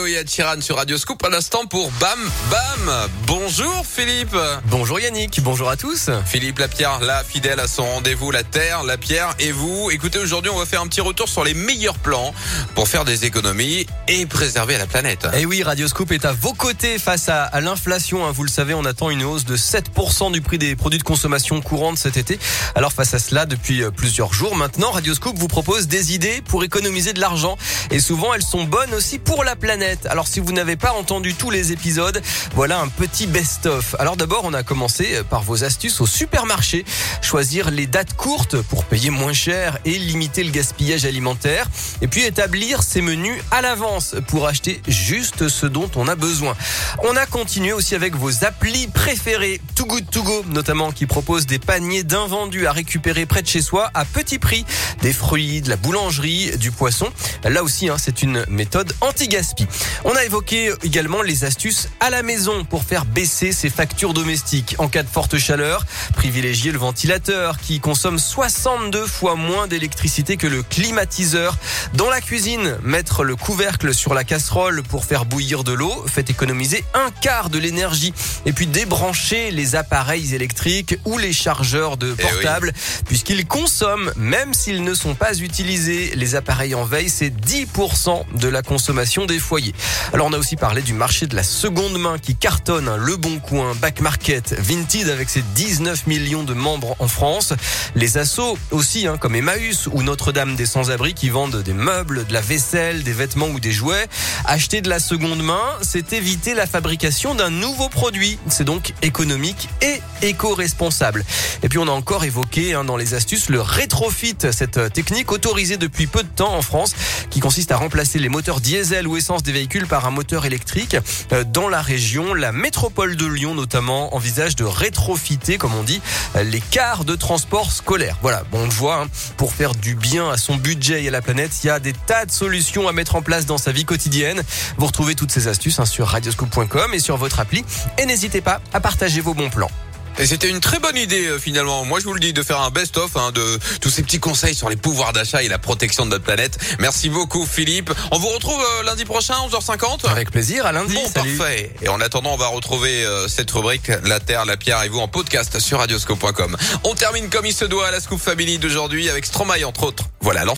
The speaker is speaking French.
Neo et Chiran sur Radio Scoop à l'instant pour Bam Bam. Bonjour Philippe. Bonjour Yannick, bonjour à tous. Philippe Lapierre, la fidèle à son rendez-vous, la Terre, la Pierre et vous. Écoutez, aujourd'hui, on va faire un petit retour sur les meilleurs plans pour faire des économies et préserver la planète. Et eh oui, Radio Scoop est à vos côtés face à, à l'inflation. Hein. Vous le savez, on attend une hausse de 7% du prix des produits de consommation courante cet été. Alors face à cela, depuis euh, plusieurs jours maintenant, Radio Scoop vous propose des idées pour économiser de l'argent. Et souvent, elles sont bonnes aussi pour la planète. Alors si vous n'avez pas entendu tous les épisodes, voilà un petit best-of. Alors d'abord, on a commencé par vos astuces au supermarché. Choisir les dates courtes pour payer moins cher et limiter le gaspillage alimentaire. Et puis établir ses menus à l'avance pour acheter juste ce dont on a besoin. On a continué aussi avec vos applis préférées, Too Good To Go notamment, qui propose des paniers d'invendus à récupérer près de chez soi à petit prix. Des fruits, de la boulangerie, du poisson. Là aussi, hein, c'est une méthode anti-gaspi. On a évoqué également les astuces à la maison pour faire baisser ses factures domestiques. En cas de forte chaleur, privilégier le ventilateur qui consomme 62 fois moins d'électricité que le climatiseur. Dans la cuisine, mettre le couvercle sur la casserole pour faire bouillir de l'eau fait économiser un quart de l'énergie. Et puis débrancher les appareils électriques ou les chargeurs de Eh portable puisqu'ils consomment, même s'ils ne sont pas utilisés. Les appareils en veille, c'est 10% de la consommation des foyers. Alors on a aussi parlé du marché de la seconde main qui cartonne, hein, Le Bon Coin, Back Market, Vinted avec ses 19 millions de membres en France. Les assos aussi, hein, comme Emmaüs ou Notre-Dame des Sans-Abri qui vendent des meubles, de la vaisselle, des vêtements ou des jouets. Acheter de la seconde main, c'est éviter la fabrication d'un nouveau produit. C'est donc économique et éco-responsable. Et puis on a encore évoqué hein, dans les astuces le rétrofit, cette euh, technique autorisée depuis peu de temps en France qui consiste à remplacer les moteurs diesel ou essence des véhicules par un moteur électrique. Euh, Dans la région, la métropole de Lyon notamment envisage de rétrofiter, comme on dit, euh, les cars de transport scolaire. Voilà, bon, on le voit, hein, pour faire du bien à son budget et à la planète, il y a des tas de solutions à mettre en place dans sa vie quotidienne. Vous retrouvez toutes ces astuces hein, sur radioscoop.com et sur votre appli. Et n'hésitez pas à partager vos bons plans. Et c'était une très bonne idée euh, finalement. Moi je vous le dis de faire un best-of hein, de tous ces petits conseils sur les pouvoirs d'achat et la protection de notre planète. Merci beaucoup Philippe. On vous retrouve euh, lundi prochain 11h50 Avec plaisir, à lundi. Bon, Salut. parfait. Et en attendant, on va retrouver euh, cette rubrique La Terre, la Pierre et vous en podcast sur radioscope.com. On termine comme il se doit à la Scoop Family d'aujourd'hui avec Stromae entre autres. Voilà.